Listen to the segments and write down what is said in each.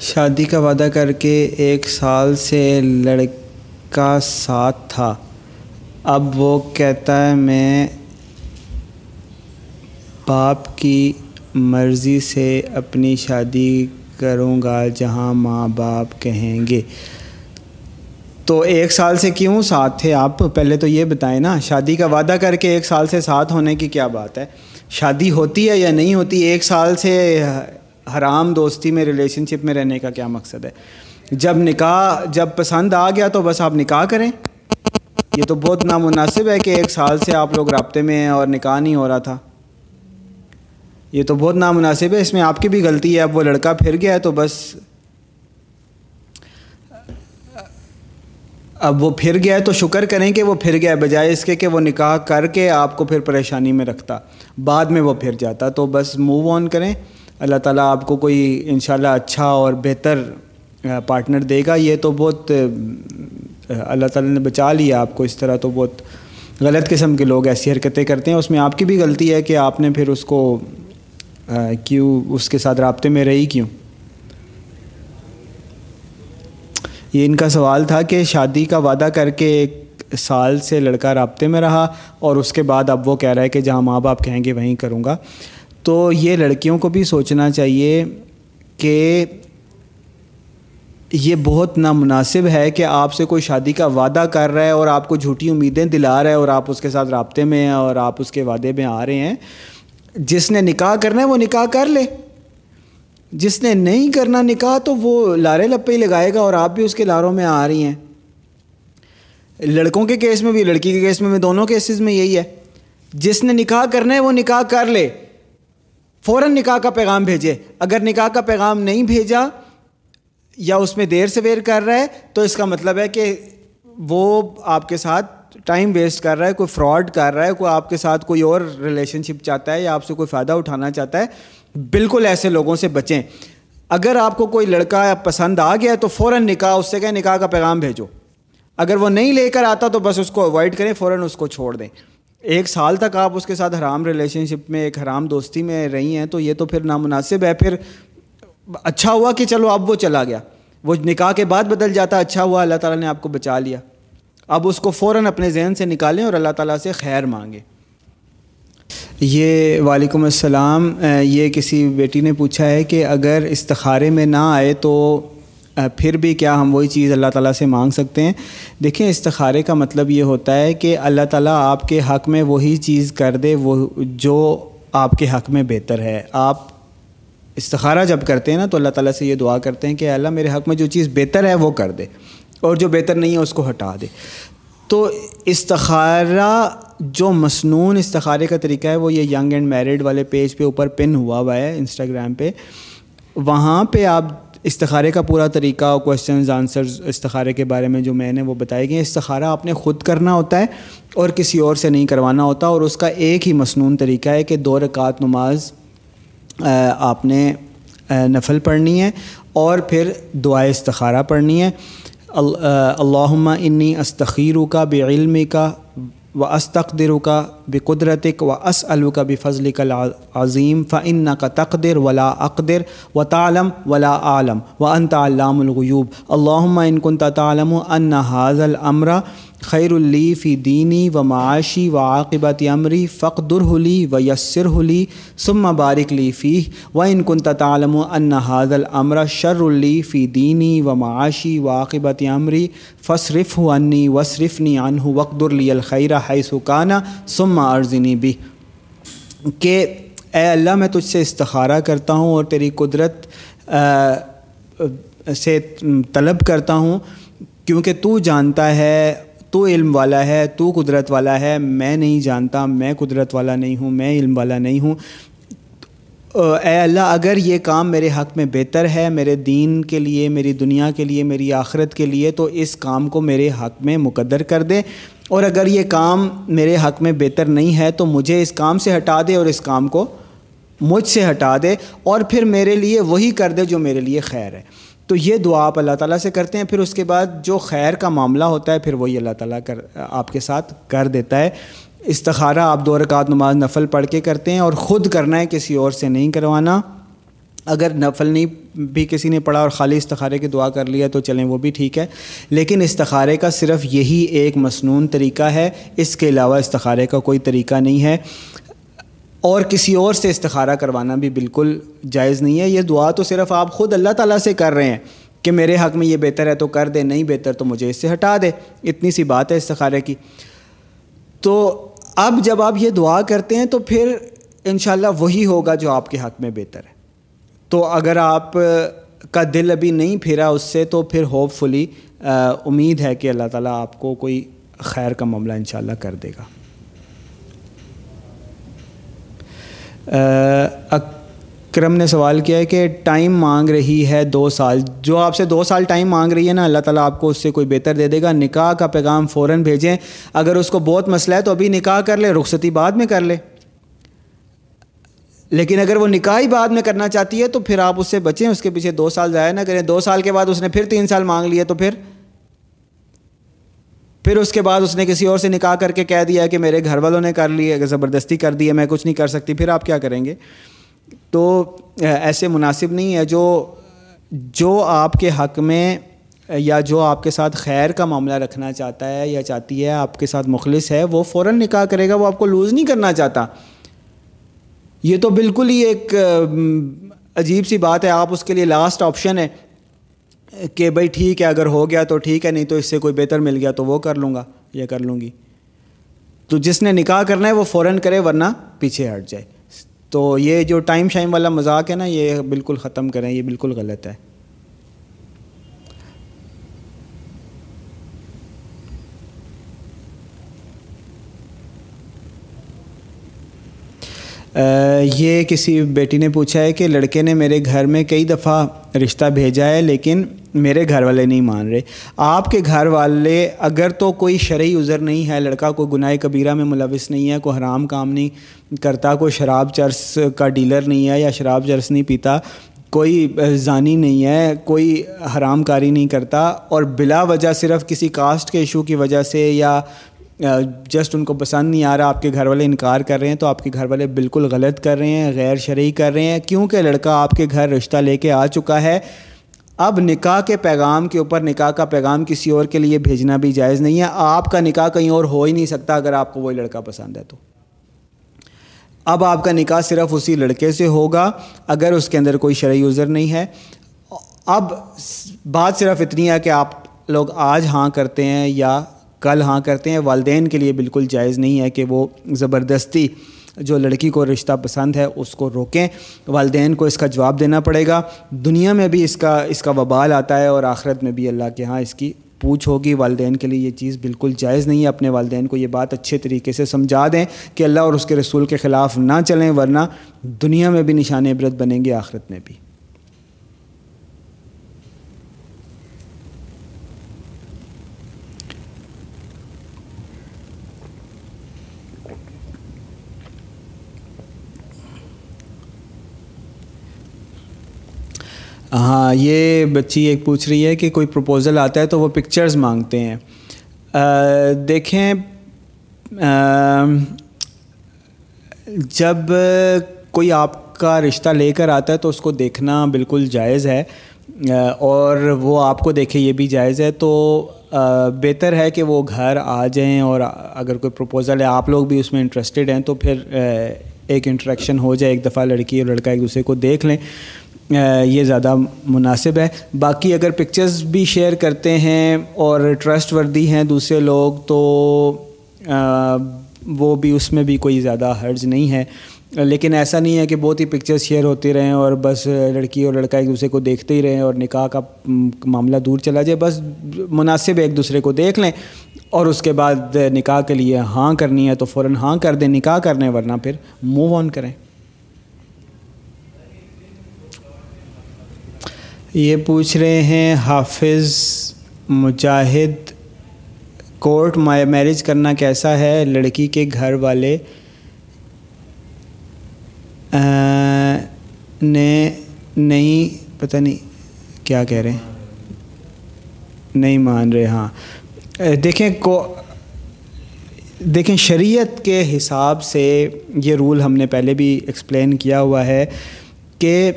شادی کا وعدہ کر کے ایک سال سے لڑکا ساتھ تھا۔ اب وہ کہتا ہے، میں باپ کی مرضی سے اپنی شادی کروں گا جہاں ماں باپ کہیں گے۔ تو ایک سال سے کیوں ساتھ تھے؟ آپ پہلے تو یہ بتائیں نا، شادی کا وعدہ کر کے ایک سال سے ساتھ ہونے کی کیا بات ہے؟ شادی ہوتی ہے یا نہیں ہوتی؟ ایک سال سے حرام دوستی میں ریلیشن شپ میں رہنے کا کیا مقصد ہے؟ جب نکاح، جب پسند آ گیا تو بس آپ نکاح کریں۔ یہ تو بہت نامناسب ہے کہ ایک سال سے آپ لوگ رابطے میں ہیں اور نکاح نہیں ہو رہا تھا۔ یہ تو بہت نامناسب ہے، اس میں آپ کی بھی غلطی ہے۔ اب وہ لڑکا پھر گیا ہے تو بس۔ اب وہ پھر گیا ہے تو شکر کریں کہ وہ پھر گیا ہے، بجائے اس کے کہ وہ نکاح کر کے آپ کو پھر پریشانی میں رکھتا۔ بعد میں وہ پھر جاتا تو بس موو آن کریں۔ اللہ تعالیٰ آپ کو کوئی انشاءاللہ اچھا اور بہتر پارٹنر دے گا، یہ تو بہت اللہ تعالیٰ نے بچا لیا آپ کو اس طرح تو بہت غلط قسم کے لوگ ایسی حرکتیں کرتے ہیں۔ اس میں آپ کی بھی غلطی ہے کہ آپ نے پھر اس کو کیوں اس کے ساتھ رابطے میں رہی کیوں؟ یہ ان کا سوال تھا کہ شادی کا وعدہ کر کے ایک سال سے لڑکا رابطے میں رہا اور اس کے بعد اب وہ کہہ رہا ہے کہ جہاں ماں باپ کہیں گے وہیں کروں گا۔ تو یہ لڑکیوں کو بھی سوچنا چاہیے کہ یہ بہت نامناسب ہے کہ آپ سے کوئی شادی کا وعدہ کر رہا ہے اور آپ کو جھوٹی امیدیں دلا رہا ہے اور آپ اس کے ساتھ رابطے میں ہیں اور آپ اس کے وعدے میں آ رہے ہیں۔ جس نے نکاح کرنا ہے وہ نکاح کر لے۔ جس نے نہیں کرنا نکاح تو وہ لارے لپے ہی لگائے گا اور آپ بھی اس کے لاروں میں آ رہی ہیں۔ لڑکوں کے کیس میں بھی، لڑکی کے کیس میں بھی، دونوں کیسز میں یہی ہے۔ جس نے نکاح کرنا ہے وہ نکاح کر لے۔ فوراً نکاح کا پیغام بھیجے۔ اگر نکاح کا پیغام نہیں بھیجا یا اس میں دیر سے ویر کر رہا ہے، تو اس کا مطلب ہے کہ وہ آپ کے ساتھ ٹائم ویسٹ کر رہا ہے، کوئی فراڈ کر رہا ہے، کوئی آپ کے ساتھ کوئی اور ریلیشن شپ چاہتا ہے یا آپ سے کوئی فائدہ اٹھانا چاہتا ہے۔ بالکل ایسے لوگوں سے بچیں۔ اگر آپ کو کوئی لڑکا پسند آ گیا تو فوراً نکاح، اس سے کہیں نکاح کا پیغام بھیجو۔ اگر وہ نہیں لے کر آتا، تو بس اس کو اوائڈ کریں، فوراً اس کو چھوڑ دیں۔ ایک سال تک آپ اس کے ساتھ حرام ریلیشن شپ میں، ایک حرام دوستی میں رہی ہیں، تو یہ تو پھر نامناسب ہے۔ پھر اچھا ہوا کہ چلو اب وہ چلا گیا۔ وہ نکاح کے بعد بدل جاتا اچھا ہوا، اللہ تعالیٰ نے آپ کو بچا لیا۔ اب اس کو فوراً اپنے ذہن سے نکالیں اور اللہ تعالیٰ سے خیر مانگیں۔ یہ وعلیکم السلام، یہ کسی بیٹی نے پوچھا ہے کہ اگر استخارے میں نہ آئے تو پھر بھی کیا ہم وہی چیز اللہ تعالیٰ سے مانگ سکتے ہیں؟ دیکھیں، استخارے کا مطلب یہ ہوتا ہے کہ اللہ تعالیٰ آپ کے حق میں وہی چیز کر دے، وہ جو آپ کے حق میں بہتر ہے۔ آپ استخارہ جب کرتے ہیں نا، تو اللہ تعالیٰ سے یہ دعا کرتے ہیں کہ اللہ، میرے حق میں جو چیز بہتر ہے وہ کر دے، اور جو بہتر نہیں ہے اس کو ہٹا دے۔ تو استخارہ جو مصنون استخارے کا طریقہ ہے، وہ یہ ینگ اینڈ میرڈ والے پیج پہ اوپر پن ہوا ہوا ہے انسٹاگرام پہ۔ وہاں پہ آپ استخارے کا پورا طریقہ کوشچنز آنسرز استخارے کے بارے میں جو میں نے وہ بتائے گئے استخارہ آپ نے خود کرنا ہوتا ہے اور کسی اور سے نہیں کروانا ہوتا، اور اس کا ایک ہی مصنون طریقہ ہے کہ دو رکعت نماز آپ نے نفل پڑھنی ہے اور پھر دعائے استخارہ پڑھنی ہے۔ اللہم انی استخیر کا بے علم کا و استقدر کا بے قدرتک و اس کا بے فضل کا عظیم فن کا تقدر ولا اقدر و تعلم ولا عالم و انط علام الغیوب اللّہ ان کن تعلم ان حاض العمرہ خیر اللی فی دینی و معاشی و عاقبت عمری فقدر حلی و یسر حلی ثم بارک لی فی و ان کن تعلم ان حاض العمر شر اللی فی دینی و معاشی و عاقبت عمری فصرف عنی وصرفنی عنہ وقدر لی الخیر حیث کانا ثم ارزنی بھی کہ اے اللہ میں تجھ سے استخارہ کرتا ہوں اور تیری قدرت سے طلب کرتا ہوں کیونکہ تو جانتا ہے تو علم والا ہے، تو قدرت والا ہے، میں نہیں جانتا، میں قدرت والا نہیں ہوں، میں علم والا نہیں ہوں۔ اے اللہ، اگر یہ کام میرے حق میں بہتر ہے، میرے دین کے لیے، میری دنیا کے لیے، میری آخرت کے لیے، تو اس کام کو میرے حق میں مقدر کر دے۔ اور اگر یہ کام میرے حق میں بہتر نہیں ہے، تو مجھے اس کام سے ہٹا دے اور اس کام کو مجھ سے ہٹا دے۔ اور پھر میرے لیے وہی کر دے جو میرے لیے خیر ہے۔ تو یہ دعا آپ اللہ تعالیٰ سے کرتے ہیں، پھر اس کے بعد جو خیر کا معاملہ ہوتا ہے، پھر وہی اللہ تعالیٰ کر، آپ کے ساتھ کر دیتا ہے۔ استخارہ، آپ دو رکعت نماز نفل پڑھ کے کرتے ہیں اور خود کرنا ہے، کسی اور سے نہیں کروانا۔ اگر نفل نہیں، بھی کسی نے پڑھا اور خالی استخارے کی دعا کر لیا تو چلیں، وہ بھی ٹھیک ہے۔ لیکن استخارے کا صرف یہی ایک مصنون طریقہ ہے۔ اس کے علاوہ استخارے کا کوئی طریقہ نہیں ہے۔ اور کسی اور سے استخارہ کروانا بھی بالکل جائز نہیں ہے۔ یہ دعا تو صرف آپ خود اللہ تعالیٰ سے کر رہے ہیں کہ میرے حق میں یہ بہتر ہے تو کر دے، نہیں بہتر تو مجھے اس سے ہٹا دے۔ اتنی سی بات ہے استخارے کی۔ تو اب جب آپ یہ دعا کرتے ہیں تو پھر انشاءاللہ وہی ہوگا جو آپ کے حق میں بہتر ہے۔ تو اگر آپ کا دل ابھی نہیں پھیرا اس سے تو پھر ہوپ فلی امید ہے کہ اللہ تعالیٰ آپ کو کوئی خیر کا معاملہ انشاءاللہ کر دے گا۔ اکرم نے سوال کیا ہے کہ ٹائم مانگ رہی ہے دو سال۔ جو آپ سے دو سال ٹائم مانگ رہی ہے نا، اللہ تعالیٰ آپ کو اس سے کوئی بہتر دے دے گا۔ نکاح کا پیغام فوراً بھیجیں۔ اگر اس کو بہت مسئلہ ہے تو ابھی نکاح کر لے، رخصتی بعد میں کر لے۔ لیکن اگر وہ نکاح ہی بعد میں کرنا چاہتی ہے تو پھر آپ اس سے بچیں، اس کے پیچھے دو سال ضائع نہ کریں۔ دو سال کے بعد اس نے پھر تین سال مانگ لیے تو پھر؟ پھر اس کے بعد اس نے کسی اور سے نکاح کر کے کہہ دیا کہ میرے گھر والوں نے کر لی ہے زبردستی کر دی ہے، میں کچھ نہیں کر سکتی، پھر آپ کیا کریں گے؟ تو ایسے مناسب نہیں ہے جو جو آپ کے حق میں، یا جو آپ کے ساتھ خیر کا معاملہ رکھنا چاہتا ہے یا چاہتی ہے، آپ کے ساتھ مخلص ہے، وہ فوراً نکاح کرے گا، وہ آپ کو لوز نہیں کرنا چاہتا۔ یہ تو بالکل ہی ایک عجیب سی بات ہے، آپ اس کے لیے لاسٹ آپشن ہے۔ کہ بھائی ٹھیک ہے، اگر ہو گیا تو ٹھیک ہے، نہیں تو اس سے کوئی بہتر مل گیا تو وہ کر لوں گا یا کر لوں گی۔ تو جس نے نکاح کرنا ہے وہ فوراً کرے، ورنہ پیچھے ہٹ جائے۔ تو یہ جو ٹائم شائم والا مذاق ہے نا، یہ بالکل ختم کریں، یہ بالکل غلط ہے۔ یہ کسی بیٹی نے پوچھا ہے کہ لڑکے نے میرے گھر میں کئی دفعہ رشتہ بھیجا ہے لیکن میرے گھر والے نہیں مان رہے۔ آپ کے گھر والے، اگر تو کوئی شرعی عذر نہیں ہے، لڑکا کوئی گناہ کبیرہ میں ملوث نہیں ہے، کوئی حرام کام نہیں کرتا، کوئی شراب چرس کا ڈیلر نہیں ہے یا شراب چرس نہیں پیتا، کوئی زانی نہیں ہے، کوئی حرام کاری نہیں کرتا اور بلا وجہ صرف کسی کاسٹ کے ایشو کی وجہ سے یا جسٹ ان کو پسند نہیں آ رہا، آپ کے گھر والے انکار کر رہے ہیں تو آپ کے گھر والے بالکل غلط کر رہے ہیں، غیر شرعی کر رہے ہیں۔ کیونکہ لڑکا آپ کے گھر رشتہ لے کے آ چکا ہے، اب نکاح کے پیغام کے اوپر، نکاح کا پیغام کسی اور کے لیے بھیجنا بھی جائز نہیں ہے۔ آپ کا نکاح کہیں اور ہو ہی نہیں سکتا اگر آپ کو وہی لڑکا پسند ہے تو۔ اب آپ کا نکاح صرف اسی لڑکے سے ہوگا، اگر اس کے اندر کوئی شرعی عذر نہیں ہے۔ اب بات صرف اتنی ہے کہ آپ لوگ آج ہاں کرتے ہیں یا کل ہاں کرتے ہیں، والدین کے لیے بالکل جائز نہیں ہے کہ وہ زبردستی جو لڑکی کو رشتہ پسند ہے اس کو روکیں۔ والدین کو اس کا جواب دینا پڑے گا۔ دنیا میں بھی اس کا اس کا وبال آتا ہے اور آخرت میں بھی اللہ کے ہاں اس کی پوچھ ہوگی۔ والدین کے لیے یہ چیز بالکل جائز نہیں ہے۔ اپنے والدین کو یہ بات اچھے طریقے سے سمجھا دیں کہ اللہ اور اس کے رسول کے خلاف نہ چلیں، ورنہ دنیا میں بھی نشان عبرت بنیں گے، آخرت میں بھی۔ ہاں یہ بچی ایک پوچھ رہی ہے کہ کوئی پروپوزل آتا ہے تو وہ پکچرز مانگتے ہیں۔ دیکھیں جب کوئی آپ کا رشتہ لے کر آتا ہے تو اس کو دیکھنا بالکل جائز ہے۔ اور وہ آپ کو دیکھے یہ بھی جائز ہے۔ تو بہتر ہے کہ وہ گھر آ جائیں اور اگر کوئی پروپوزل ہے، آپ لوگ بھی اس میں انٹرسٹڈ ہیں تو پھر ایک انٹریکشن ہو جائے، ایک دفعہ لڑکی اور لڑکا ایک دوسرے کو دیکھ لیں۔ یہ زیادہ مناسب ہے۔ باقی اگر پکچرز بھی شیئر کرتے ہیں اور ٹرسٹ وردی ہیں دوسرے لوگ تو وہ بھی اس میں بھی کوئی زیادہ حرج نہیں ہے۔ لیکن ایسا نہیں ہے کہ بہت ہی پکچرز شیئر ہوتی رہیں اور بس لڑکی اور لڑکا ایک دوسرے کو دیکھتے ہی رہیں اور نکاح کا معاملہ دور چلا جائے۔ بس مناسب ایک دوسرے کو دیکھ لیں اور اس کے بعد نکاح کے لیے ہاں کرنی ہے تو فوراً ہاں کر دیں، نکاح کرنے ورنہ پھر موو آن کریں۔ یہ پوچھ رہے ہیں، حافظ مجاہد، کورٹ میرج کرنا کیسا ہے؟ لڑکی کے گھر والے نے نہیں، پتہ نہیں کیا کہہ رہے ہیں۔ نہیں مان رہے ہاں۔ دیکھیں کو، دیکھیں شریعت کے حساب سے یہ رول ہم نے پہلے بھی ایکسپلین کیا ہوا ہے کہ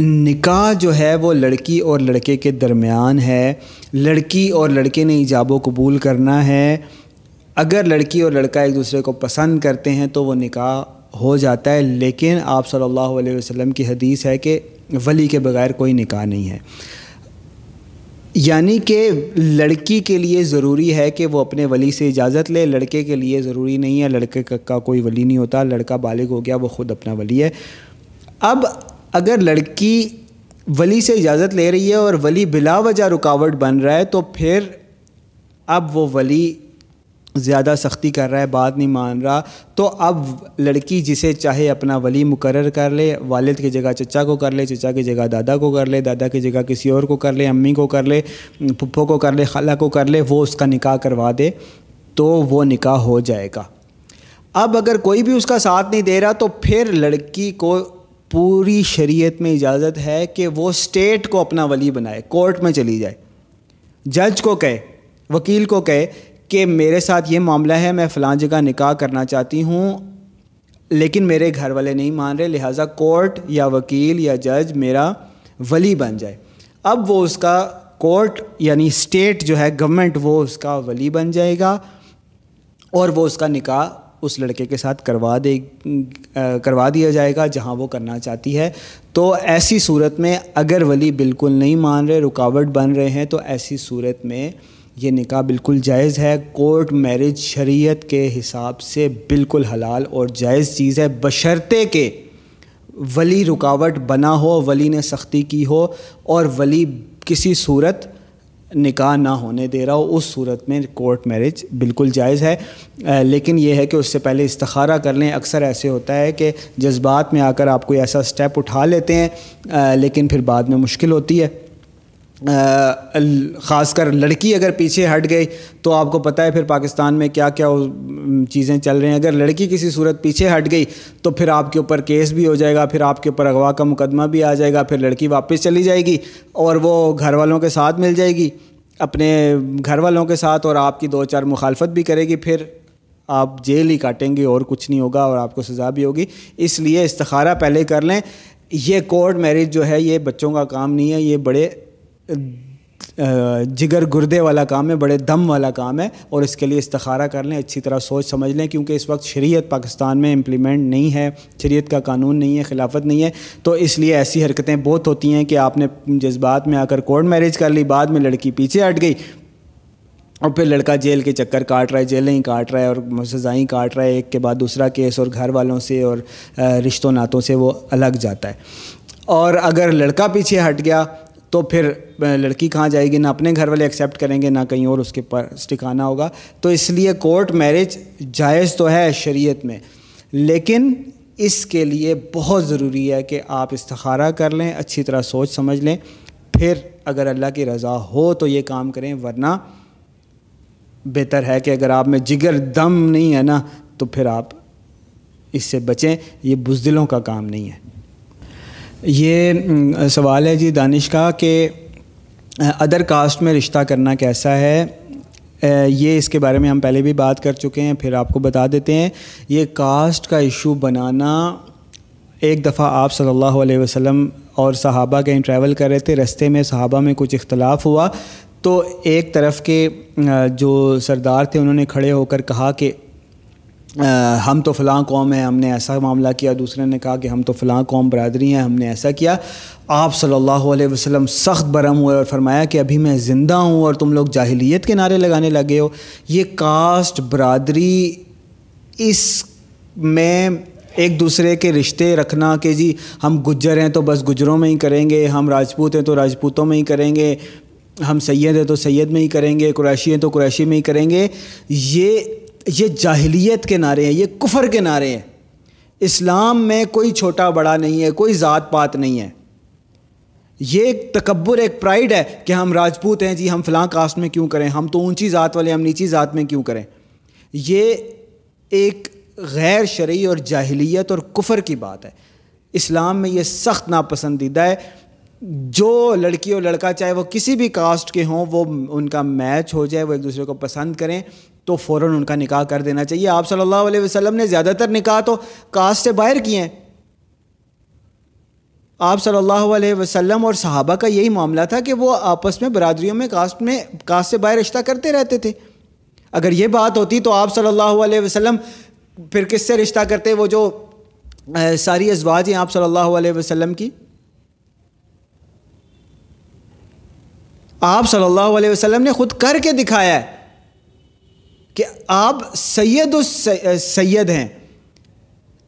نکاح جو ہے وہ لڑکی اور لڑکے کے درمیان ہے۔ لڑکی اور لڑکے نے ایجاب و قبول کرنا ہے۔ اگر لڑکی اور لڑکا ایک دوسرے کو پسند کرتے ہیں تو وہ نکاح ہو جاتا ہے۔ لیکن آپ صلی اللہ علیہ وسلم کی حدیث ہے کہ ولی کے بغیر کوئی نکاح نہیں ہے۔ یعنی کہ لڑکی کے لیے ضروری ہے کہ وہ اپنے ولی سے اجازت لے۔ لڑکے کے لیے ضروری نہیں ہے۔ لڑکے کا کوئی ولی نہیں ہوتا۔ لڑکا بالغ ہو گیا، وہ خود اپنا ولی ہے۔ اب اگر لڑکی ولی سے اجازت لے رہی ہے اور ولی بلا وجہ رکاوٹ بن رہا ہے تو پھر اب وہ ولی زیادہ سختی کر رہا ہے، بات نہیں مان رہا۔ تو اب لڑکی جسے چاہے اپنا ولی مقرر کر لے، والد کی جگہ چچا کو کر لے، چچا کی جگہ دادا کو کر لے، دادا کی جگہ کسی اور کو کر لے، امی کو کر لے، پھپھو کو کر لے، خالہ کو کر لے، وہ اس کا نکاح کروا دے تو وہ نکاح ہو جائے گا۔ اب اگر کوئی بھی اس کا ساتھ نہیں دے رہا تو پھر لڑکی کو پوری شریعت میں اجازت ہے کہ وہ اسٹیٹ کو اپنا ولی بنائے، کورٹ میں چلی جائے۔ جج کو کہے، وکیل کو کہے کہ میرے ساتھ یہ معاملہ ہے، میں فلاں جگہ نکاح کرنا چاہتی ہوں، لیکن میرے گھر والے نہیں مان رہے، لہٰذا کورٹ یا وکیل یا جج میرا ولی بن جائے۔ اب وہ اس کا کورٹ یعنی اسٹیٹ جو ہے گورنمنٹ وہ اس کا ولی بن جائے گا اور وہ اس کا نکاح اس لڑکے کے ساتھ کروا دے کروا دیا جائے گا جہاں وہ کرنا چاہتی ہے۔ تو ایسی صورت میں اگر ولی بالکل نہیں مان رہے، رکاوٹ بن رہے ہیں، تو ایسی صورت میں یہ نکاح بالکل جائز ہے۔ کورٹ میرج شریعت کے حساب سے بالکل حلال اور جائز چیز ہے۔ بشرطے کہ ولی رکاوٹ بنا ہو، ولی نے سختی کی ہو اور ولی کسی صورت نکاح نہ ہونے دے رہا ہو، اس صورت میں کورٹ میرج بالکل جائز ہے۔ لیکن یہ ہے کہ اس سے پہلے استخارہ کر لیں۔ اکثر ایسے ہوتا ہے کہ جذبات میں آ کر آپ کوئی ایسا سٹیپ اٹھا لیتے ہیں لیکن پھر بعد میں مشکل ہوتی ہے۔ خاص کر لڑکی اگر پیچھے ہٹ گئی تو آپ کو پتہ ہے پھر پاکستان میں کیا کیا چیزیں چل رہی ہیں۔ اگر لڑکی کسی صورت پیچھے ہٹ گئی تو پھر آپ کے اوپر کیس بھی ہو جائے گا، پھر آپ کے اوپر اغوا کا مقدمہ بھی آ جائے گا، پھر لڑکی واپس چلی جائے گی اور وہ گھر والوں کے ساتھ مل جائے گی، اپنے گھر والوں کے ساتھ اور آپ کی دو چار مخالفت بھی کرے گی۔ پھر آپ جیل ہی کاٹیں گے، اور کچھ نہیں ہوگا اور آپ کو سزا بھی ہوگی۔ اس لیے استخارہ پہلے کر لیں۔ یہ کورٹ میرج جو ہے، یہ بچوں کا کام نہیں ہے، یہ بڑے جگر گردے والا کام ہے، بڑے دم والا کام ہے، اور اس کے لیے استخارہ کر لیں، اچھی طرح سوچ سمجھ لیں، کیونکہ اس وقت شریعت پاکستان میں امپلیمنٹ نہیں ہے، شریعت کا قانون نہیں ہے، خلافت نہیں ہے، تو اس لیے ایسی حرکتیں بہت ہوتی ہیں کہ آپ نے جذبات میں آ کر کورٹ میرج کر لی، بعد میں لڑکی پیچھے ہٹ گئی، اور پھر لڑکا جیل کے چکر کاٹ رہا ہے، جیلیں ہی کاٹ رہا ہے، اور سزائیں کاٹ رہا ہے، ایک کے بعد دوسرا کیس، اور گھر والوں سے اور رشتوں ناتوں سے وہ الگ جاتا ہے۔ اور اگر لڑکا پیچھے ہٹ گیا تو پھر لڑکی کہاں جائے گی؟ نہ اپنے گھر والے ایکسیپٹ کریں گے، نہ کہیں اور اس کے پر ٹھکانا ہوگا۔ تو اس لیے کورٹ میرج جائز تو ہے شریعت میں، لیکن اس کے لیے بہت ضروری ہے کہ آپ استخارہ کر لیں، اچھی طرح سوچ سمجھ لیں۔ پھر اگر اللہ کی رضا ہو تو یہ کام کریں، ورنہ بہتر ہے کہ اگر آپ میں جگر دم نہیں ہے نا، تو پھر آپ اس سے بچیں۔ یہ بزدلوں کا کام نہیں ہے۔ یہ سوال ہے جی دانش کا کہ ادر کاسٹ میں رشتہ کرنا کیسا ہے؟ یہ اس کے بارے میں ہم پہلے بھی بات کر چکے ہیں، پھر آپ کو بتا دیتے ہیں۔ یہ کاسٹ کا ایشو بنانا ایک دفعہ آپ صلی اللہ علیہ وسلم اور صحابہ کہیں ٹریول کر رہے تھے، رستے میں صحابہ میں کچھ اختلاف ہوا۔ تو ایک طرف کے جو سردار تھے، انہوں نے کھڑے ہو کر کہا کہ ہم تو فلاں قوم ہیں، ہم نے ایسا معاملہ کیا، دوسرے نے کہا کہ ہم تو فلاں قوم برادری ہیں، ہم نے ایسا کیا۔ آپ صلی اللہ علیہ وسلم سخت برہم ہوئے اور فرمایا کہ ابھی میں زندہ ہوں اور تم لوگ جاہلیت کے نعرے لگانے لگے ہو۔ یہ کاسٹ برادری اس میں ایک دوسرے کے رشتے رکھنا کہ جی ہم گجر ہیں تو بس گجروں میں ہی کریں گے، ہم راجپوت ہیں تو راجپوتوں میں ہی کریں گے، ہم سید ہیں تو سید میں ہی کریں گے، قریشی ہیں تو قریشی میں ہی کریں گے۔ یہ یہ جاہلیت کے نعرے ہیں، یہ کفر کے نعرے ہیں۔ اسلام میں کوئی چھوٹا بڑا نہیں ہے، کوئی ذات پات نہیں ہے۔ یہ ایک تکبر، ایک پرائڈ ہے کہ ہم راجپوت ہیں جی ہم فلاں کاسٹ میں کیوں کریں؟ ہم تو اونچی ذات والے ہم نیچی ذات میں کیوں کریں؟ یہ ایک غیر شرعی اور جاہلیت اور کفر کی بات ہے۔ اسلام میں یہ سخت ناپسندیدہ ہے۔ جو لڑکی اور لڑکا چاہے وہ کسی بھی کاسٹ کے ہوں، وہ ان کا میچ ہو جائے، وہ ایک دوسرے کو پسند کریں، تو فوراً ان کا نکاح کر دینا چاہیے۔ آپ صلی اللہ علیہ وسلم نے زیادہ تر نکاح تو کاسٹ سے باہر کیے ہیں۔ آپ صلی اللہ علیہ وسلم اور صحابہ کا یہی معاملہ تھا کہ وہ آپس میں، برادریوں میں، کاسٹ میں، کاسٹ سے باہر رشتہ کرتے رہتے تھے۔ اگر یہ بات ہوتی تو آپ صلی اللہ علیہ وسلم پھر کس سے رشتہ کرتے؟ وہ جو ساری ازواج ہیں آپ صلی اللہ علیہ وسلم کی۔ آپ صلی اللہ علیہ وسلم نے خود کر کے دکھایا ہے کہ آپ سید سید ہیں۔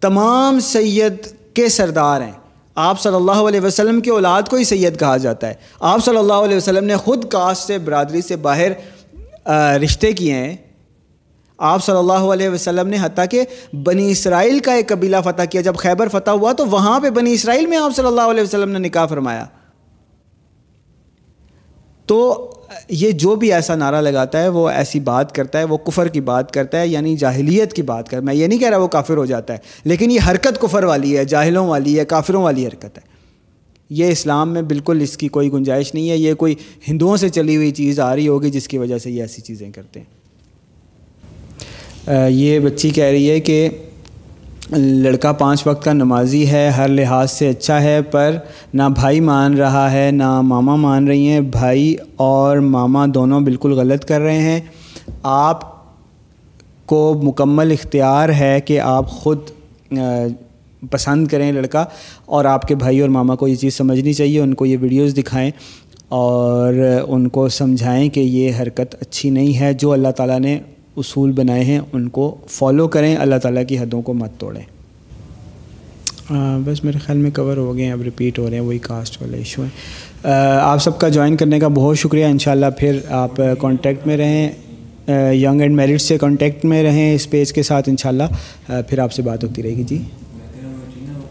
تمام سید کے سردار ہیں۔ آپ صلی اللہ علیہ وسلم کی اولاد کو ہی سید کہا جاتا ہے۔ آپ صلی اللہ علیہ وسلم نے خود کاسٹ سے، برادری سے باہر رشتے کیے ہیں۔ آپ صلی اللہ علیہ وسلم نے حتیٰ کہ بنی اسرائیل کا ایک قبیلہ فتح کیا۔ جب خیبر فتح ہوا تو وہاں پہ بنی اسرائیل میں آپ صلی اللہ علیہ وسلم نے نکاح فرمایا۔ تو یہ جو بھی ایسا نعرہ لگاتا ہے وہ ایسی بات کرتا ہے، وہ کفر کی بات کرتا ہے یعنی جاہلیت کی بات کرتا ہے۔ میں یہ نہیں کہہ رہا وہ کافر ہو جاتا ہے، لیکن یہ حرکت کفر والی ہے، جاہلوں والی ہے، کافروں والی حرکت ہے۔ یہ اسلام میں بالکل اس کی کوئی گنجائش نہیں ہے، یہ کوئی ہندوؤں سے چلی ہوئی چیز آ رہی ہوگی جس کی وجہ سے یہ ایسی چیزیں کرتے ہیں۔ یہ بچی کہہ رہی ہے کہ لڑکا پانچ وقت کا نمازی ہے، ہر لحاظ سے اچھا ہے، پر نہ بھائی مان رہا ہے، نہ ماما مان رہی ہیں۔ بھائی اور ماما دونوں بالکل غلط کر رہے ہیں۔ آپ کو مکمل اختیار ہے کہ آپ خود پسند کریں لڑکا، اور آپ کے بھائی اور ماما کو یہ چیز سمجھنی چاہیے، ان کو یہ ویڈیوز دکھائیں، اور ان کو سمجھائیں کہ یہ حرکت اچھی نہیں ہے، جو اللہ تعالیٰ نے اصول بنائے ہیں، ان کو فالو کریں، اللہ تعالیٰ کی حدوں کو مت توڑیں۔ بس میرے خیال میں کور ہو گئے ہیں، اب ریپیٹ ہو رہے ہیں، وہی کاسٹ والا ایشو ہے آپ سب کا جوائن کرنے کا بہت شکریہ۔ انشاءاللہ پھر آپ کانٹیکٹ میں رہیں ینگ اینڈ میرٹ سے کانٹیکٹ میں رہیں اس پیج کے ساتھ، انشاءاللہ پھر آپ سے بات ہوتی رہے گی۔ جی۔